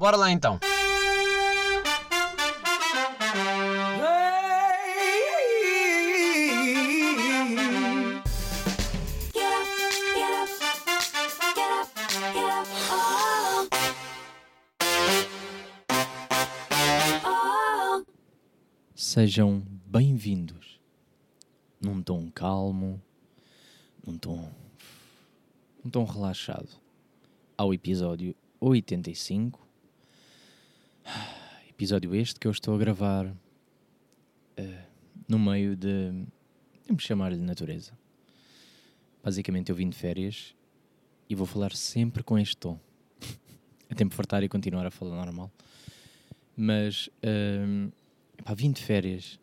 Bora lá então. Sejam bem-vindos num tom calmo, num tom, num tom relaxado ao episódio 85. Episódio este que eu estou a gravar uh, no meio de. Temos chamar-lhe natureza. Basicamente, eu vim de férias e vou falar sempre com este tom. é tempo de fartar e continuar a falar normal. Mas. Uh, Epá, vim de férias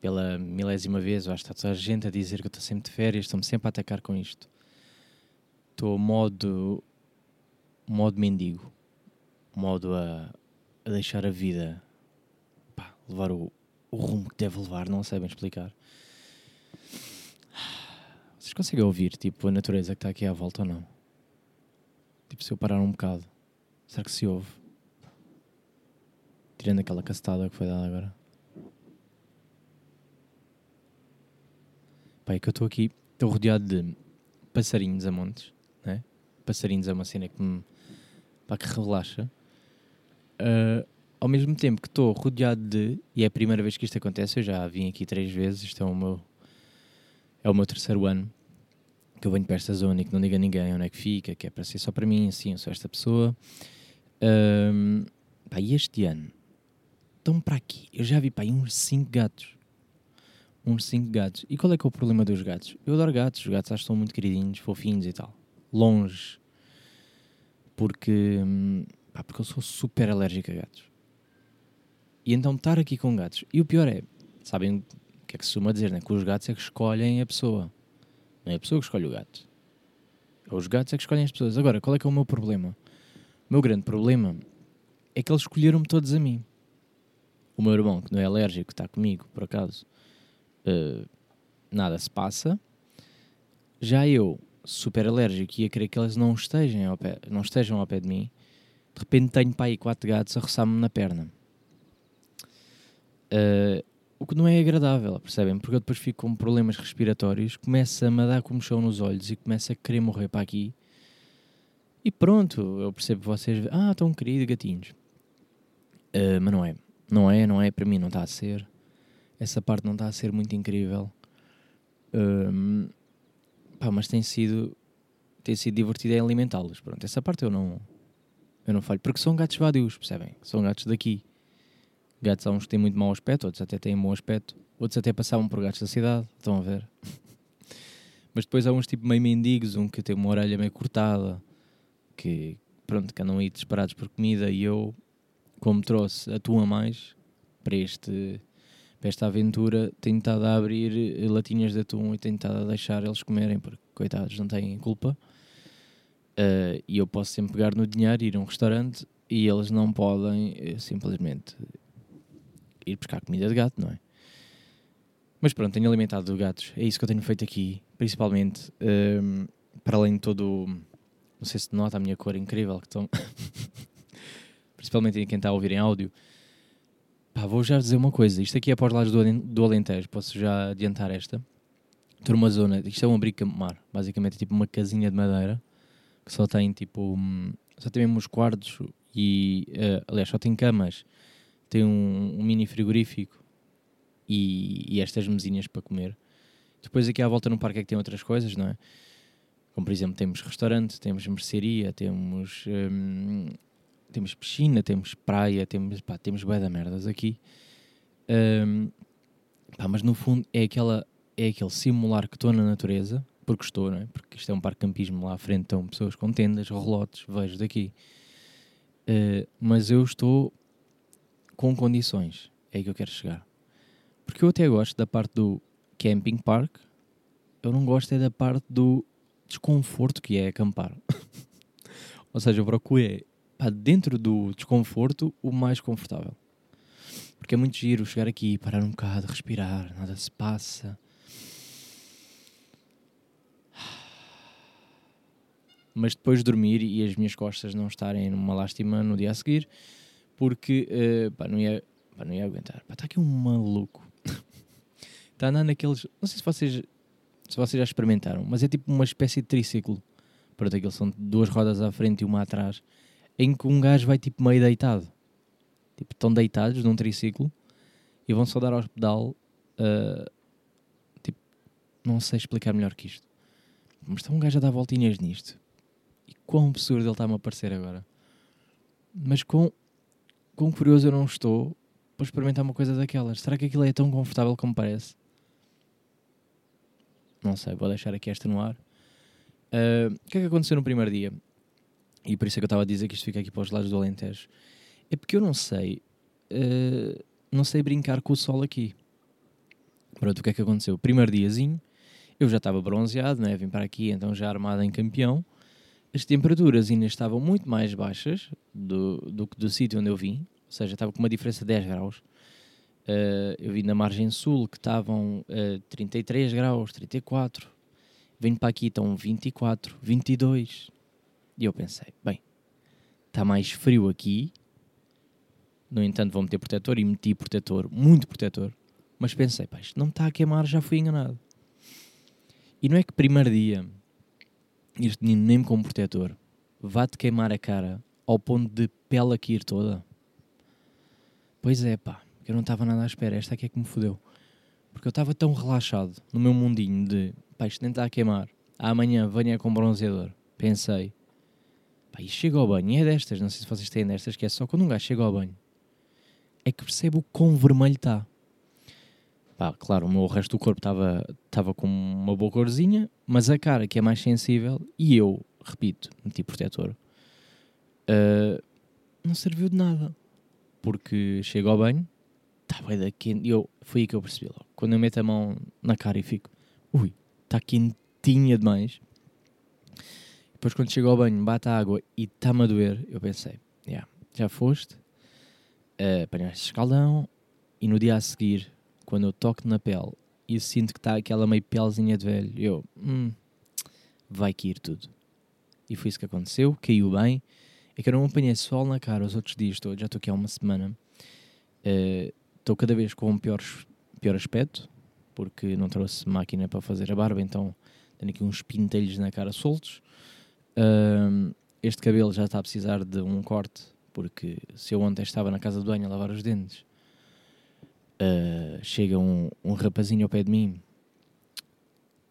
pela milésima vez, acho que está toda a gente a dizer que eu estou sempre de férias, estou-me sempre a atacar com isto. Estou modo. modo mendigo. Modo a, a deixar a vida pá, levar o, o rumo que deve levar, não sabem explicar. Vocês conseguem ouvir tipo, a natureza que está aqui à volta ou não? Tipo, se eu parar um bocado, será que se ouve? Tirando aquela castada que foi dada agora. Pá, é que eu estou aqui, estou rodeado de passarinhos a montes, né? Passarinhos é uma cena que me. pá, que relaxa. Uh, ao mesmo tempo que estou rodeado de. e é a primeira vez que isto acontece, eu já vim aqui três vezes, isto é o meu. é o meu terceiro ano que eu venho para esta zona e que não diga a ninguém onde é que fica, que é para ser só para mim, assim, eu sou esta pessoa. Um, pá, e este ano estão para aqui. Eu já vi pá, uns 5 gatos. Uns 5 gatos. E qual é que é o problema dos gatos? Eu adoro gatos, os gatos acho que são muito queridinhos, fofinhos e tal. Longe. Porque, pá, porque eu sou super alérgico a gatos. E então estar aqui com gatos. E o pior é, sabem o que é que se costuma dizer, né? Que os gatos é que escolhem a pessoa. Não é a pessoa que escolhe o gato. É os gatos é que escolhem as pessoas. Agora, qual é que é o meu problema? O meu grande problema é que eles escolheram-me todos a mim o meu irmão, que não é alérgico, está comigo, por acaso, uh, nada se passa. Já eu, super alérgico, ia querer que eles não estejam ao pé, não estejam ao pé de mim. De repente tenho para aí quatro gatos a roçar-me na perna. Uh, o que não é agradável, percebem? Porque eu depois fico com problemas respiratórios, começa-me a dar comichão nos olhos e começa a querer morrer para aqui. E pronto, eu percebo vocês, ah, tão querido, gatinhos. Uh, mas não é. Não é, não é, para mim não está a ser. Essa parte não está a ser muito incrível. Um, pá, mas tem sido tem sido divertido em alimentá-los. Pronto, essa parte eu não eu não falho, porque são gatos vadios, percebem? São gatos daqui. Gatos há uns que têm muito mau aspecto, outros até têm bom aspecto, outros até passavam por gatos da cidade, estão a ver? mas depois há uns tipo meio mendigos, um que tem uma orelha meio cortada, que pronto, que andam aí disparados por comida e eu como trouxe a tua mais para, este, para esta aventura, tenho estado a abrir latinhas de atum e tenho estado a deixar eles comerem, porque coitados não têm culpa. Uh, e eu posso sempre pegar no dinheiro, ir a um restaurante e eles não podem uh, simplesmente ir buscar comida de gato, não é? Mas pronto, tenho alimentado gatos, é isso que eu tenho feito aqui, principalmente um, para além de todo. Não sei se nota a minha cor incrível que estão. principalmente em quem está a ouvir em áudio, pá, vou já dizer uma coisa. Isto aqui é para os lados do, do Alentejo, posso já adiantar esta. Estou numa zona, isto é um abrigo mar, basicamente é tipo uma casinha de madeira que só tem tipo, só tem mesmo os quartos e, uh, aliás, só tem camas, tem um, um mini frigorífico e, e, estas mesinhas para comer. Depois aqui à volta no parque é que tem outras coisas, não é? Como por exemplo, temos restaurante, temos mercearia, temos um, temos piscina, temos praia, temos, pá, temos bué da merdas aqui. Um, pá, mas no fundo é, aquela, é aquele simular que estou na natureza, porque estou, não é? Porque isto é um parque campismo lá à frente, estão pessoas com tendas, relotes, vejo daqui. Uh, mas eu estou com condições, é aí que eu quero chegar. Porque eu até gosto da parte do camping park, eu não gosto é da parte do desconforto que é acampar. Ou seja, eu procuro dentro do desconforto, o mais confortável. Porque é muito giro chegar aqui, parar um bocado, respirar, nada se passa. Mas depois de dormir e as minhas costas não estarem numa lástima no dia a seguir, porque uh, pá, não, ia, pá, não ia aguentar. Está aqui um maluco. Está andando naqueles. Não sei se vocês, se vocês já experimentaram, mas é tipo uma espécie de triciclo. Pronto, aqueles são duas rodas à frente e uma atrás, em que um gajo vai tipo meio deitado. Tipo, estão deitados num triciclo e vão só dar ao pedal. Uh, tipo, não sei explicar melhor que isto. Mas está um gajo a dar voltinhas nisto. E quão absurdo ele está-me a aparecer agora. Mas quão, quão curioso eu não estou para experimentar uma coisa daquelas. Será que aquilo é tão confortável como parece? Não sei, vou deixar aqui esta no ar. Uh, o que é que aconteceu no primeiro dia? E por isso é que eu estava a dizer que isto fica aqui para os lados do Alentejo. É porque eu não sei. Uh, não sei brincar com o sol aqui. Pronto, o que é que aconteceu? Primeiro diazinho, eu já estava bronzeado, né? vim para aqui então já armado em campeão. As temperaturas ainda estavam muito mais baixas do, do que do sítio onde eu vim, ou seja, estava com uma diferença de 10 graus. Uh, eu vim na margem sul que estavam uh, 33 graus, 34. Venho para aqui, estão 24, 22. E eu pensei, bem, está mais frio aqui. No entanto, vou meter protetor e meti protetor, muito protetor. Mas pensei, pá, isto não está a queimar, já fui enganado. E não é que primeiro dia este menino nem com protetor vá-te queimar a cara ao ponto de pele aqui ir toda. Pois é, pá, eu não estava nada à espera. Esta aqui é que me fodeu. Porque eu estava tão relaxado no meu mundinho de pá, isto nem está a queimar. Amanhã venha com bronzeador. Pensei, pá, e chega ao banho. E é destas, não sei se vocês têm destas, que é só quando um gajo chega ao banho é que percebo o quão vermelho está. Claro, o meu resto do corpo estava com uma boa corzinha, mas a cara que é mais sensível, e eu, repito, meti protetor, uh, não serviu de nada. Porque chego ao banho, está bem da quente, eu, foi aí que eu percebi logo. Quando eu meto a mão na cara e fico, ui, está quentinha demais. Depois quando chego ao banho, bate a água e está-me a doer, eu pensei, yeah, já foste, uh, apanhaste escaldão, e no dia a seguir quando eu toco na pele e sinto que está aquela meio pelzinha de velho, eu, hum, vai cair tudo. E foi isso que aconteceu, caiu bem. É que eu não apanhei sol na cara os outros dias todos, já estou aqui há uma semana. Eh, estou uh, cada vez com um pior, pior aspecto, porque não trouxe máquina para fazer a barba, então tenho aqui uns pintelhos na cara soltos. Uh, este cabelo já está a precisar de um corte, porque se eu ontem estava na casa de banho a lavar os dentes uh, chega um, um rapazinho ao pé de mim,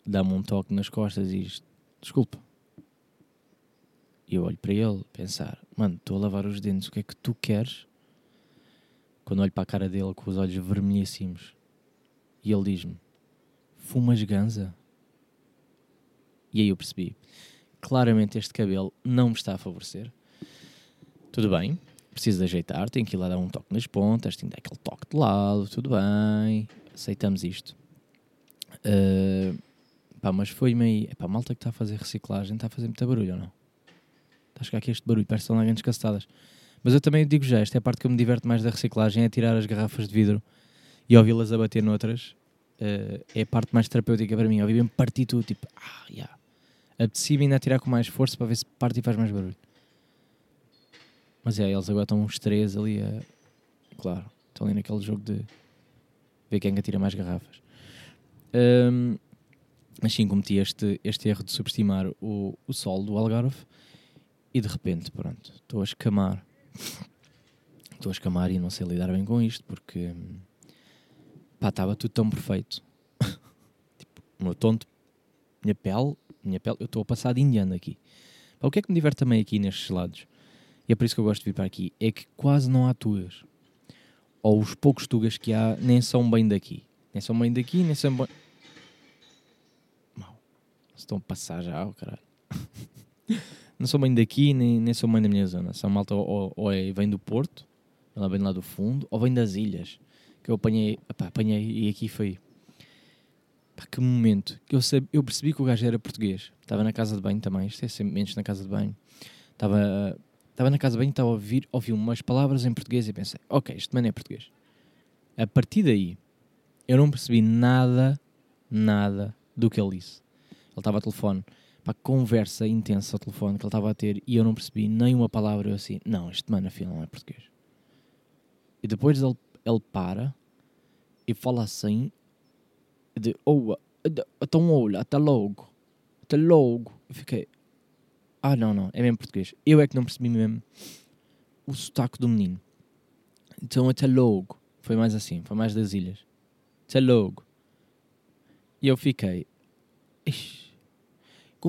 dá-me um toque nas costas e diz: Desculpa. E eu olho para ele, pensar: Mano, estou a lavar os dentes, o que é que tu queres? Quando olho para a cara dele com os olhos vermelhíssimos, e ele diz-me: Fumas ganza? E aí eu percebi: claramente este cabelo não me está a favorecer. Tudo bem, preciso de ajeitar, tenho que ir lá dar um toque nas pontas, tenho que dar aquele toque de lado, tudo bem, aceitamos isto. Uh, pá, mas foi meio. Epá, a malta que está a fazer reciclagem está a fazer muito barulho ou não? Está a chegar aqui este barulho, parece que estão grandes castadas. Mas eu também digo já, esta é a parte que eu me diverto mais da reciclagem, é tirar as garrafas de vidro e ouvi-las a bater noutras. Uh, é a parte mais terapêutica para mim. Ouvir-me partir tudo, tipo, ah, já. Yeah. Apetecia-me ainda a tirar com mais força para ver se parte e faz mais barulho. Mas é, eles agora estão uns três ali a. Claro, estão ali naquele jogo de ver quem atira mais garrafas. Um, cometi este, este erro de subestimar o, o sol do Algarve e de repente, pronto, estou a escamar. Estou a escamar e não sei lidar bem com isto porque pá, estava tudo tão perfeito. tipo, o meu tonto, minha pele, minha pele, eu estou a passar de indiano aqui. Pá, o que é que me diverte também aqui nestes lados? E é por isso que eu gosto de vir para aqui, é que quase não há tugas. Ou os poucos tugas que há nem são bem daqui. Nem são bem daqui, nem são bem. Mal. Estão a passar já, oh, caralho. não são bem daqui, nem, nem são bem da minha zona. São malta ou, ou é, vem do Porto, ela vem lá do fundo, ou vem das ilhas. Que eu apanhei, opá, apanhei e aqui foi. Pá, que momento. Que eu, eu percebi que o gajo era português. Estava na casa de banho também, isto é sempre menos na casa de banho. Estava Estava na casa bem, estava a ouvir, ouvi umas palavras em português e pensei, ok, este mano é português. A partir daí, eu não percebi nada, nada do que ele disse. Ele estava a telefone, Pá, conversa intensa ao telefone que ele estava a ter e eu não percebi nem uma palavra. Eu assim, não, este mano afinal não é português. E depois ele, ele para e fala assim: de, oh, então olha, até logo, até logo. Eu fiquei, ah, não, não, é mesmo português. Eu é que não percebi mesmo o sotaque do menino. Então até logo. Foi mais assim, foi mais das ilhas. Até logo. E eu fiquei. Ixi.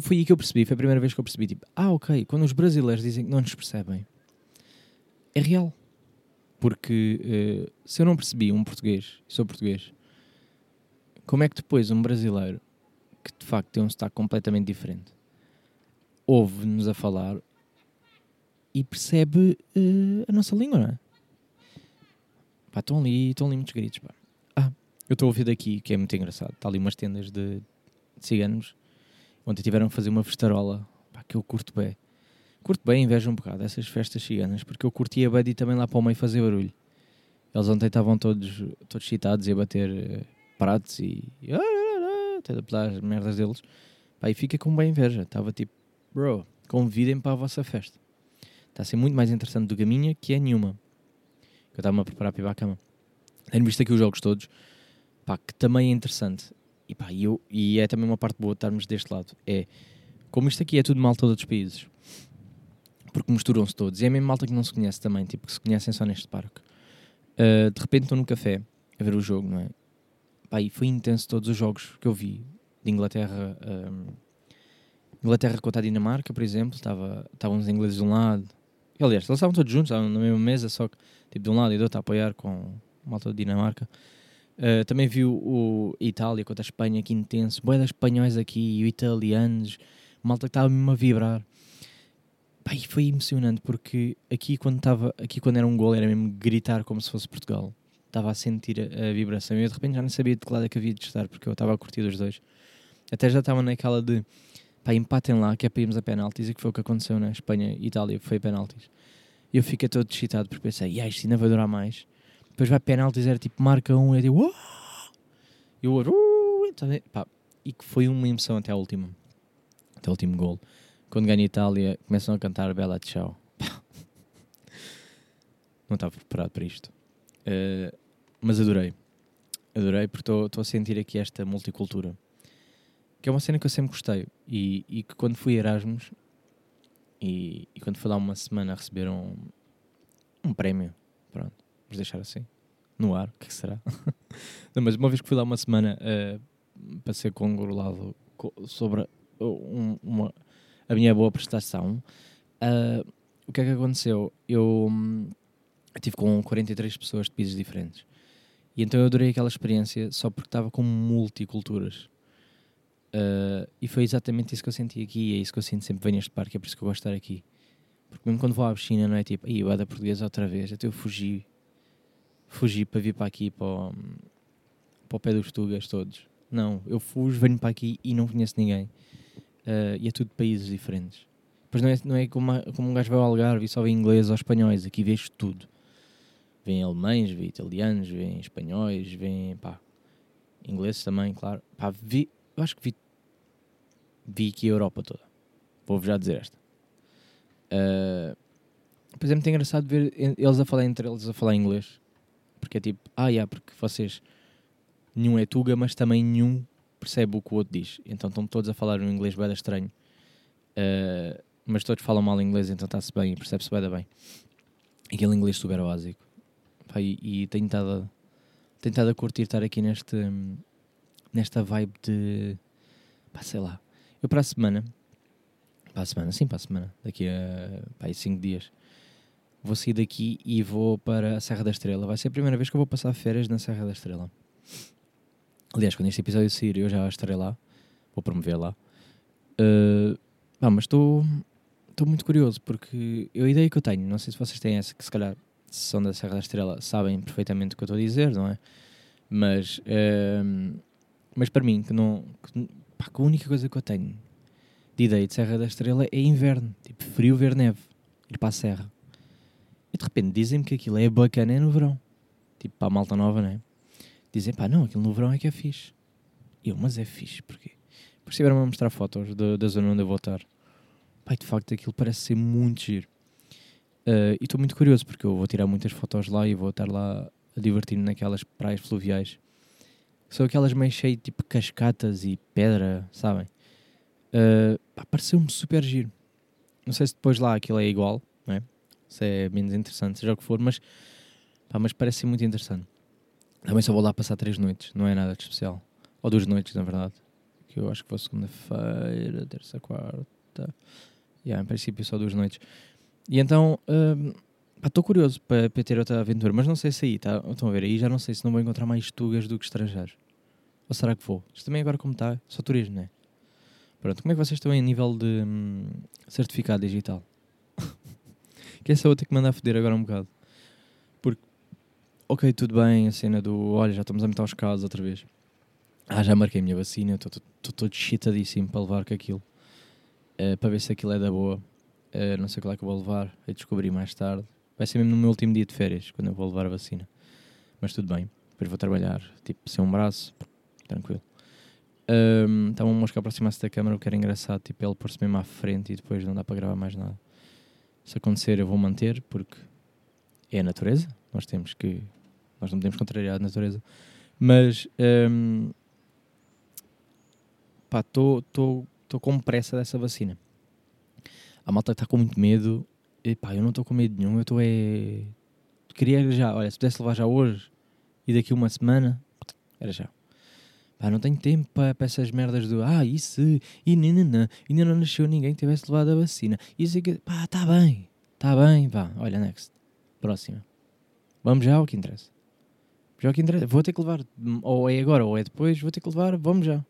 Foi aí que eu percebi, foi a primeira vez que eu percebi, tipo, ah, ok, quando os brasileiros dizem que não nos percebem, é real. Porque uh, se eu não percebi um português, sou português, como é que depois um brasileiro, que de facto tem um sotaque completamente diferente, ouve-nos a falar e percebe uh, a nossa língua, não é? Pá, estão ali, estão ali muitos gritos, pá. Ah, eu estou a ouvir daqui, que é muito engraçado. Está ali umas tendas de, de ciganos. Ontem tiveram a fazer uma festarola, pá, que eu curto bem. Curto bem, invejo um bocado essas festas ciganas, porque eu curtia bem de também lá para o meio fazer barulho. Eles ontem estavam todos, todos excitados e a bater uh, pratos e... até a pelas merdas deles. Pá, e fica com bem inveja. Estava tipo, bro, convidem-me para a vossa festa. Está a ser muito mais interessante do que a minha, que é nenhuma eu estava-me a preparar para ir para a cama. Tenho visto aqui os jogos todos, pá, que também é interessante. E, pá, eu, e é também uma parte boa de estarmos deste lado. É, como isto aqui é tudo malta de outros países, porque misturam-se todos, e é mesmo malta que não se conhece também, tipo, que se conhecem só neste parque. Uh, de repente estou no café a ver o jogo, não é? Pá, e foi intenso todos os jogos que eu vi de Inglaterra. Um, Inglaterra contra a Dinamarca, por exemplo, estava, estavam os ingleses de um lado. Aliás, eles estavam todos juntos, estavam na mesma mesa, só que tipo de um lado e do outro a apoiar com malta de Dinamarca. Uh, também viu o Itália contra a Espanha, que intenso. Boia espanhóis aqui, e italianos, malta que estava mesmo a vibrar. Pai, foi emocionante porque aqui quando, estava, aqui quando era um gol era mesmo gritar como se fosse Portugal. Estava a sentir a, a vibração e eu de repente já não sabia de que lado é que havia de estar porque eu estava a curtir os dois. Até já estava naquela de pá, empatem lá que é para irmos a penaltis e que foi o que aconteceu na Espanha e Itália, foi penaltis. E eu fiquei todo excitado porque pensei, yeah, isto ainda vai durar mais. Depois vai penaltis, era tipo marca um, e eu digo, e o outro, então, pá, e que foi uma emoção até a última, até o último gol. Quando ganha a Itália, começam a cantar Bela Tchau. Não estava preparado para isto. Uh, mas adorei. Adorei porque estou a sentir aqui esta multicultura. Que é uma cena que eu sempre gostei. E, e que quando fui Erasmus, e, e, quando fui lá uma semana receberam um, um prémio. Pronto, vamos deixar assim. No ar, o que, é será? Não, mas uma vez que fui lá uma semana uh, para ser congratulado sobre um, uma, a minha boa prestação, uh, o que é que aconteceu? Eu, estive com 43 pessoas de pisos diferentes. E então eu adorei aquela experiência só porque estava com multiculturas. Uh, e foi exatamente isso que eu senti aqui, é isso que eu sinto sempre venho neste parque, é por isso que eu gosto de estar aqui. Porque mesmo quando vou à piscina não é tipo, aí eu da portuguesa outra vez, até eu fugi, fugi para vir para aqui, para o, para o pé dos tugas todos. Não, eu fujo, venho para aqui e não conheço ninguém. Uh, e é tudo países diferentes. Pois não é, não é como, como um gajo vai ao Algarve e só vê inglês ou espanhóis, aqui vês tudo. Vêm alemães, vêm italianos, vêm espanhóis, vêm, pá, ingleses também, claro. Pá, vi, eu acho que vi vi aqui a Europa toda. Vou-vos já dizer esta. Uh, pois é muito engraçado ver eles a falar entre eles a falar inglês. Porque é tipo, ah, yeah, porque vocês nenhum é tuga, mas também nenhum percebe o que o outro diz. Então estão todos a falar um inglês bem estranho. Uh, mas todos falam mal inglês, então está-se bem e percebe-se bem, bem. Aquele inglês super básico. E, e tenho estado a curtir estar aqui neste, nesta vibe de pá, sei lá, eu para a semana, para a semana, sim, para a semana, daqui a 5 dias, vou sair daqui e vou para a Serra da Estrela. Vai ser a primeira vez que eu vou passar férias na Serra da Estrela. Aliás, quando este episódio sair, eu já estarei lá, vou promover lá. Uh, ah, mas estou muito curioso porque eu, a ideia que eu tenho, não sei se vocês têm essa, que se calhar se são da Serra da Estrela sabem perfeitamente o que eu estou a dizer, não é? Mas, uh, mas para mim, que não, que pá, a única coisa que eu tenho de ideia de Serra da Estrela é inverno, tipo frio, ver neve, ir para a serra. E de repente dizem-me que aquilo é bacana é no verão, tipo para a malta nova, não é? Dizem, pá, não, aquilo no verão é que é fixe. E eu, mas é fixe, porquê? Depois estiveram a mostrar fotos da, da zona onde eu vou estar. Pai, de facto, aquilo parece ser muito giro. Uh, e estou muito curioso porque eu vou tirar muitas fotos lá e vou estar lá a divertir-me naquelas praias fluviais. São aquelas meio cheias de tipo cascatas e pedra, sabem? Uh, Pareceu-me super giro. Não sei se depois lá aquilo é igual, não é? Se é menos interessante, seja o que for, mas, pá, mas parece muito interessante. Também só vou lá passar três noites, não é nada de especial. Ou duas noites, na verdade. Que eu acho que foi segunda-feira, terça, quarta. Yeah, em princípio só duas noites. E então, hum, estou curioso para, ter outra aventura, mas não sei se aí, tá? Estão a ver, aí já não sei se não vou encontrar mais tugas do que estrangeiros. Ou será que vou? Isto também agora como está, só turismo, não é? Pronto, como é que vocês estão em nível de hum, certificado digital? que essa eu ter que mandar foder agora um bocado. Porque, ok, tudo bem, a cena do, olha, já estamos a meter os casos outra vez. Ah, já marquei a minha vacina, estou todo chitadíssimo para levar com aquilo. Uh, para ver se aquilo é da boa. Uh, não sei qual é que eu vou levar, aí descobri mais tarde. Vai ser mesmo no meu último dia de férias, quando eu vou levar a vacina. Mas tudo bem, depois vou trabalhar, tipo, sem um braço, tranquilo. Um, Estava um mosca aproximar-se da câmera, o que era engraçado, tipo, ele pôr-se mesmo à frente e depois não dá para gravar mais nada. Se acontecer, eu vou manter, porque é a natureza, nós temos que. Nós não podemos contrariar a natureza. Mas. Um, pá, estou com pressa dessa vacina. A malta está com muito medo. E pá, eu não estou com medo nenhum, eu estou é. Queria já, olha, se pudesse levar já hoje e daqui uma semana, era já. Pá, não tenho tempo para, essas merdas do ah, isso, e nananã, ainda não nasceu ninguém que tivesse levado a vacina. Isso é que, pá, está bem, está bem, vá, olha, next, próxima. Vamos já ao que interessa. Já ao que interessa, vou ter que levar, ou é agora ou é depois, vou ter que levar, vamos já.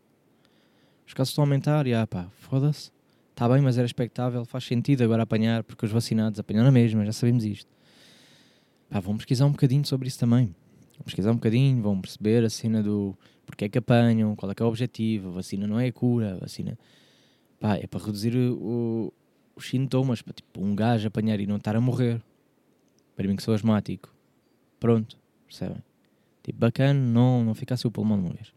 Os casos estão a aumentar e ah, pá, foda-se. Está bem, mas era expectável, faz sentido agora apanhar, porque os vacinados apanham na mesma, já sabemos isto. Pá, vão pesquisar um bocadinho sobre isso também. Vão pesquisar um bocadinho, vão perceber a cena do porque é que apanham, qual é que é o objetivo, a vacina não é a cura, a vacina pá, é para reduzir o, os sintomas, para tipo um gajo apanhar e não estar a morrer. Para mim que sou asmático. Pronto, percebem? Tipo, bacana, não, não ficasse o pulmão vez.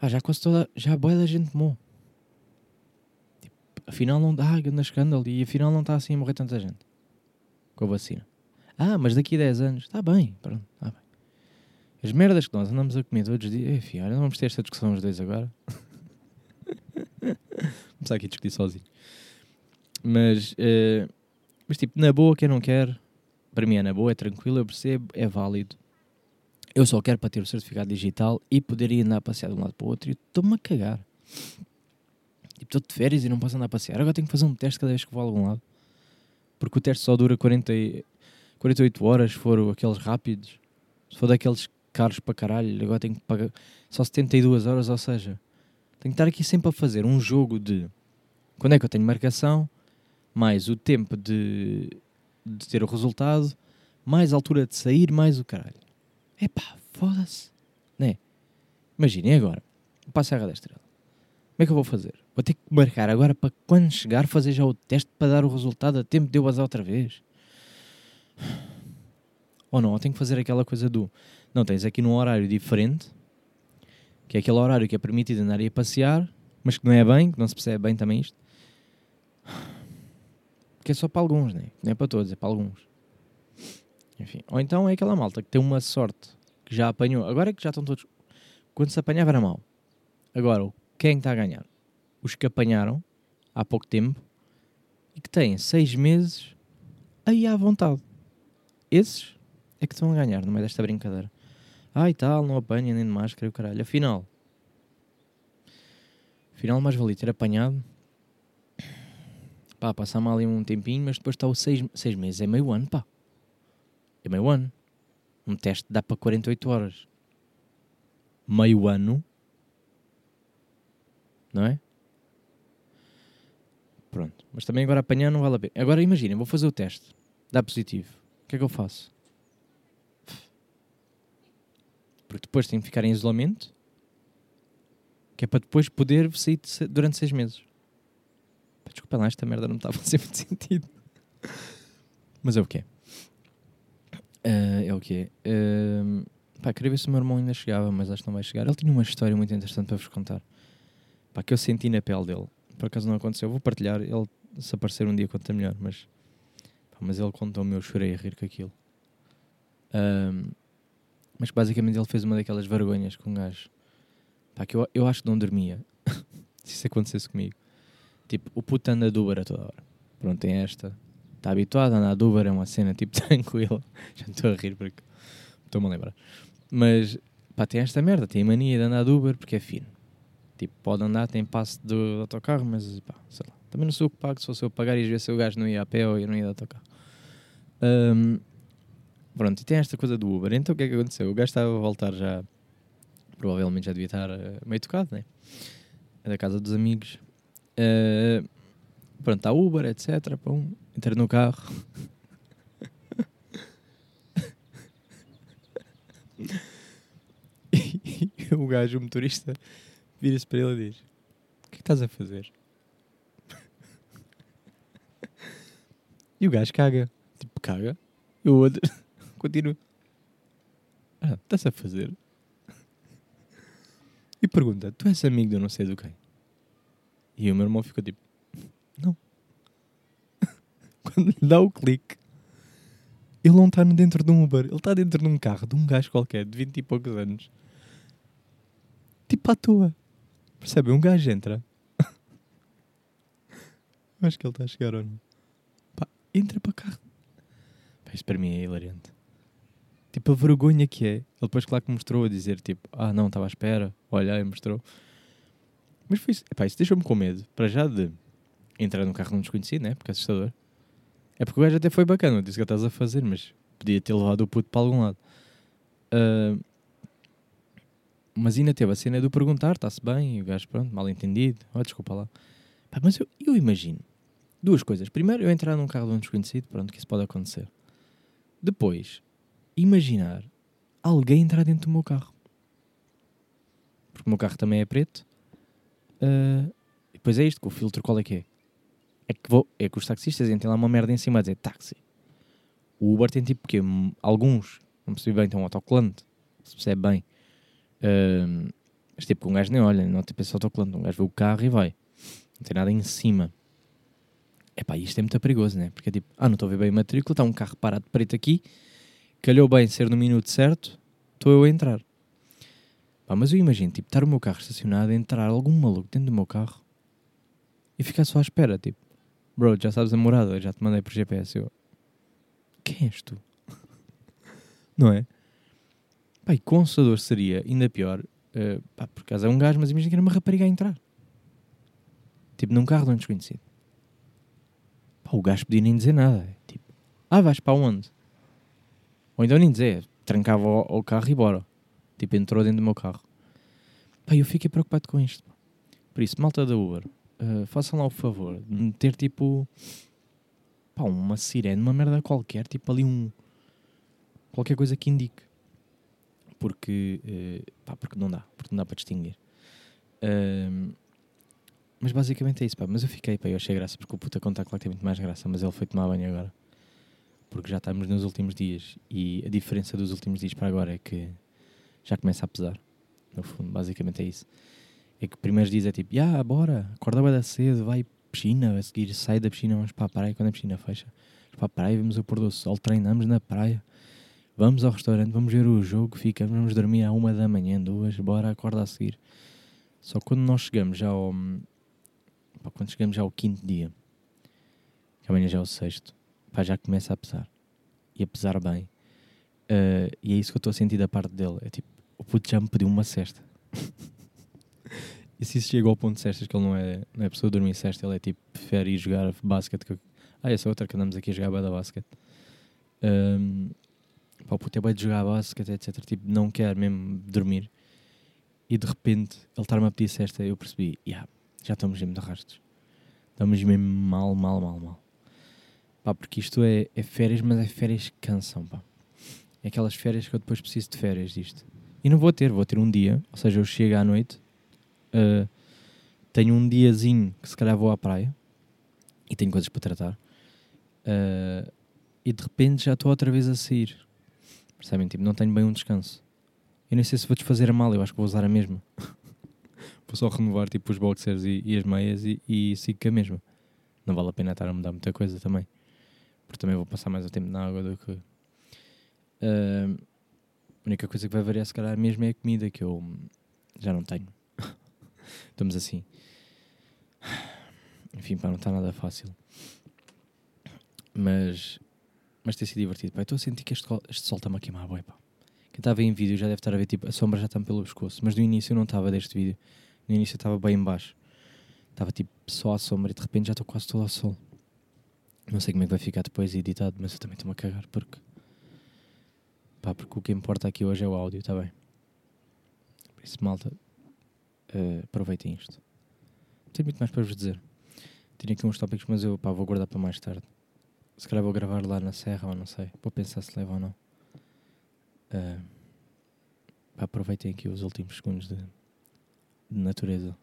Ah, já quase toda, já boa da gente morreu. Afinal não dá, grande escândalo, e afinal não está assim a morrer tanta gente. Com a vacina. Ah, mas daqui a 10 anos, está bem, pronto, está bem. As merdas que nós andamos a comer todos os dias. Enfim, olha, vamos ter esta discussão os dois agora. Começar aqui a discutir sozinho. Mas, uh, mas tipo, na boa, quem não quer, para mim é na boa, é tranquilo, eu percebo, é válido. Eu só quero para ter o certificado digital e poder ir andar a passear de um lado para o outro e estou-me a cagar. Tipo, estou de férias e não posso andar a passear. Agora tenho que fazer um teste cada vez que vou a algum lado. Porque o teste só dura 40, 48 horas, se for aqueles rápidos. Se for daqueles caros para caralho, agora tenho que pagar só 72 horas, ou seja, tenho que estar aqui sempre a fazer um jogo de quando é que eu tenho marcação, mais o tempo de, de ter o resultado, mais a altura de sair, mais o caralho. Epá, foda-se. Né? Imaginem agora, para a Serra da Estrela. Como é que eu vou fazer? Vou ter que marcar agora para quando chegar fazer já o teste para dar o resultado a tempo de eu bazar outra vez? Ou não, eu tenho que fazer aquela coisa do não, tens aqui num horário diferente, que é aquele horário que é permitido andar e a passear, mas que não é bem, que não se percebe bem também isto. Que é só para alguns, né? não é para todos, é para alguns. Enfim. Ou então é aquela malta que tem uma sorte, que já apanhou. Agora é que já estão todos. Quando se apanhava era mal. Agora, quem está a ganhar? Os que apanharam há pouco tempo e que têm seis meses aí à vontade. Esses é que estão a ganhar no meio desta brincadeira. Ai tal, não apanha nem de máscara o caralho. Afinal, afinal mais valia ter apanhado. Pá, passar mal ali um tempinho, mas depois está o seis, seis meses. É meio ano, pá. É meio ano. Um teste dá para 48 horas. Meio ano. Não é? Mas também agora apanhar não vale a pena. Agora imaginem, vou fazer o teste. Dá positivo. O que é que eu faço? Porque depois tenho que ficar em isolamento, que é para depois poder sair durante seis meses. Desculpa lá, esta merda não me está a fazer muito sentido. Mas é o que é. Uh, é o que é. Pá, queria ver se o meu irmão ainda chegava, mas acho que não vai chegar. Ele tinha uma história muito interessante para vos contar. pá, que eu senti na pele dele. Por acaso não aconteceu. Eu vou partilhar. Ele, se aparecer um dia, conta melhor. Mas, pá, mas ele contou-me, eu chorei a rir com aquilo. Ahm, mas basicamente ele fez uma daquelas vergonhas com um gajo. Pá, que eu, eu acho que não dormia. se isso acontecesse comigo. Tipo, o puto anda de Uber a toda hora. Pronto, tem esta. Está habituado a andar de Uber, é uma cena tipo tranquila. Já estou a rir porque estou-me a lembrar. Mas, pá, tem esta merda. Tem mania de andar de Uber porque é fino. Tipo, pode andar, tem passe do, do autocarro, mas, pá, sei lá. Também não sou eu que pago, se eu pagar e ver se o gajo não ia a pé ou não ia de autocarro. Ahm, pronto, e tem esta coisa do Uber. Então o que é que aconteceu? O gajo estava a voltar já. Provavelmente já devia estar eh, meio tocado, né? Da casa dos amigos. Eh, pronto, está Uber, etc. Pum, entra no carro. e o gajo, o motorista, vira-se para ele e diz: O que é que estás a fazer? E o gajo caga. Tipo, caga. E o outro continua. Ah, estás a fazer? E pergunta: Tu és amigo de eu não sei do quem? E o meu irmão ficou tipo: Não. Quando lhe dá o clique, ele não está dentro de um Uber, ele está dentro de um carro de um gajo qualquer de 20 e poucos anos. Tipo à toa. Percebe? Um gajo entra. Acho que ele está a chegar ou não. Entra para o carro. Pá, isto para mim é hilariante. Tipo, a vergonha que é. Ele depois, claro que mostrou a dizer, tipo, ah, não, estava à espera. Olha, aí mostrou. Mas foi isso. Epá, isso deixou-me com medo. Para já de entrar num carro um desconhecido, né? Porque é assustador. É porque o gajo até foi bacana. Disse que estás a fazer, mas podia ter levado o puto para algum lado. Ah, mas ainda teve a cena do perguntar, está-se bem, e o gajo, pronto, mal entendido, oh, desculpa lá. Pá, mas eu, eu imagino duas coisas. Primeiro, eu entrar num carro de um desconhecido, pronto, que isso pode acontecer. Depois, imaginar alguém entrar dentro do meu carro. Porque o meu carro também é preto. E depois é isto, que o filtro qual é que é? É que, vou, é que os taxistas têm lá uma merda em cima a dizer táxi. O Uber tem tipo que alguns, não percebi bem, tem um autocolante, se percebe bem. Ahm, mas tipo, um gajo nem olha, não tem esse autocolante, um gajo vê o carro e vai. Não tem nada em cima. Epá, isto é muito perigoso, né? Porque é tipo, ah, não estou a ver bem a matrícula, está um carro parado preto aqui, calhou bem ser no minuto certo, estou eu a entrar. Pá, mas eu imagino, tipo, estar o meu carro estacionado, entrar algum maluco dentro do meu carro e ficar só à espera, tipo, bro, já sabes a morada, já te mandei por GPS. Eu, quem és tu? não é? Pá, e com assustador seria ainda pior, eh, pá, por acaso é um gajo, mas imagina que era uma rapariga a entrar. Tipo, num carro de um desconhecido. Pá, o gajo podia nem dizer nada. é Tipo, ah, vais para onde? Ou então nem dizer, trancava o, o carro e bora. Tipo, entrou dentro do meu carro. Pá, eu fiquei preocupado com isto. Por isso, malta da Uber, eh, façam lá o favor de meter tipo, pá, uma sirene, uma merda qualquer, tipo ali um, qualquer coisa que indique. Porque, eh, pá, porque não dá, porque não dá para distinguir. Ahm, mas basicamente é isso, pá. Mas eu fiquei, pá, eu achei graça, porque o puta conta claro que tem muito mais graça, mas ele foi tomar banho agora. Porque já estamos nos últimos dias e a diferença dos últimos dias para agora é que já começa a pesar. No fundo, basicamente é isso. É que primeiros dias é tipo, ah, bora, acorda bem da cedo, vai piscina, a seguir sai da piscina, vamos para a praia, quando a piscina fecha, vamos para a praia, vemos o pôr do sol, treinamos na praia, vamos ao restaurante, vamos ver o jogo, ficamos, vamos dormir à uma da manhã, duas, bora, acorda a seguir. Só quando nós chegamos já ao. Pá, quando chegamos já ao quinto dia, que amanhã já é o sexto, pá, já começa a pesar. E a pesar bem. Uh, e é isso que eu estou a sentir da parte dele. É tipo, o puto já me pediu uma cesta. e se isso chega ao ponto de cestas, que ele não é, não é pessoa de dormir cesta, ele é tipo, prefere ir jogar basquete. Que... Ah, essa outra que andamos aqui a jogar bué da basquete. Um, pá, o puto é bué de jogar basquete, etc. Tipo, não quer mesmo dormir. E de repente, ele estar-me a pedir cesta, eu percebi, yeah, já estamos mesmo de arrastos. Estamos mesmo mal, mal, mal, mal. Pá, porque isto é, é férias, mas é férias que cansam, pá. É aquelas férias que eu depois preciso de férias disto. E não vou ter, vou ter um dia, ou seja, eu chego à noite, ah, tenho um diazinho que se calhar vou à praia e tenho coisas para tratar. Ah, e de repente já estou outra vez a sair. Percebem? Tipo, não tenho bem um descanso. Eu nem sei se vou desfazer a mala, eu acho que vou usar a mesma. Vou só renovar tipo os boxers e, e as meias e, e sigo com a mesma. Não vale a pena estar a mudar muita coisa também. Porque também vou passar mais o tempo na água do que. Ah, a única coisa que vai variar, se calhar, mesmo é a comida, que eu já não tenho. Estamos assim. Enfim, pá, não está nada fácil. Mas, mas tem sido divertido. Estou a sentir que este, este sol está-me a queimar, bué, pá. Quem está a ver em vídeo já deve estar a ver, tipo, a sombra já está pelo pescoço. Mas no início eu não estava deste vídeo. No início eu estava bem em baixo. Estava, tipo, só à sombra e de repente já estou quase todo ao sol. Não sei como é que vai ficar depois editado, mas eu também estou-me a cagar, porque... Pá, porque o que importa aqui hoje é o áudio, está bem? Por isso, malta, eh, aproveitem isto. Não tenho muito mais para vos dizer. Tinha aqui uns tópicos, mas eu pá, vou guardar para mais tarde. Se calhar vou gravar lá na serra ou não sei. Vou pensar se leva ou não. Pá, aproveitem aqui os últimos segundos de, de natureza.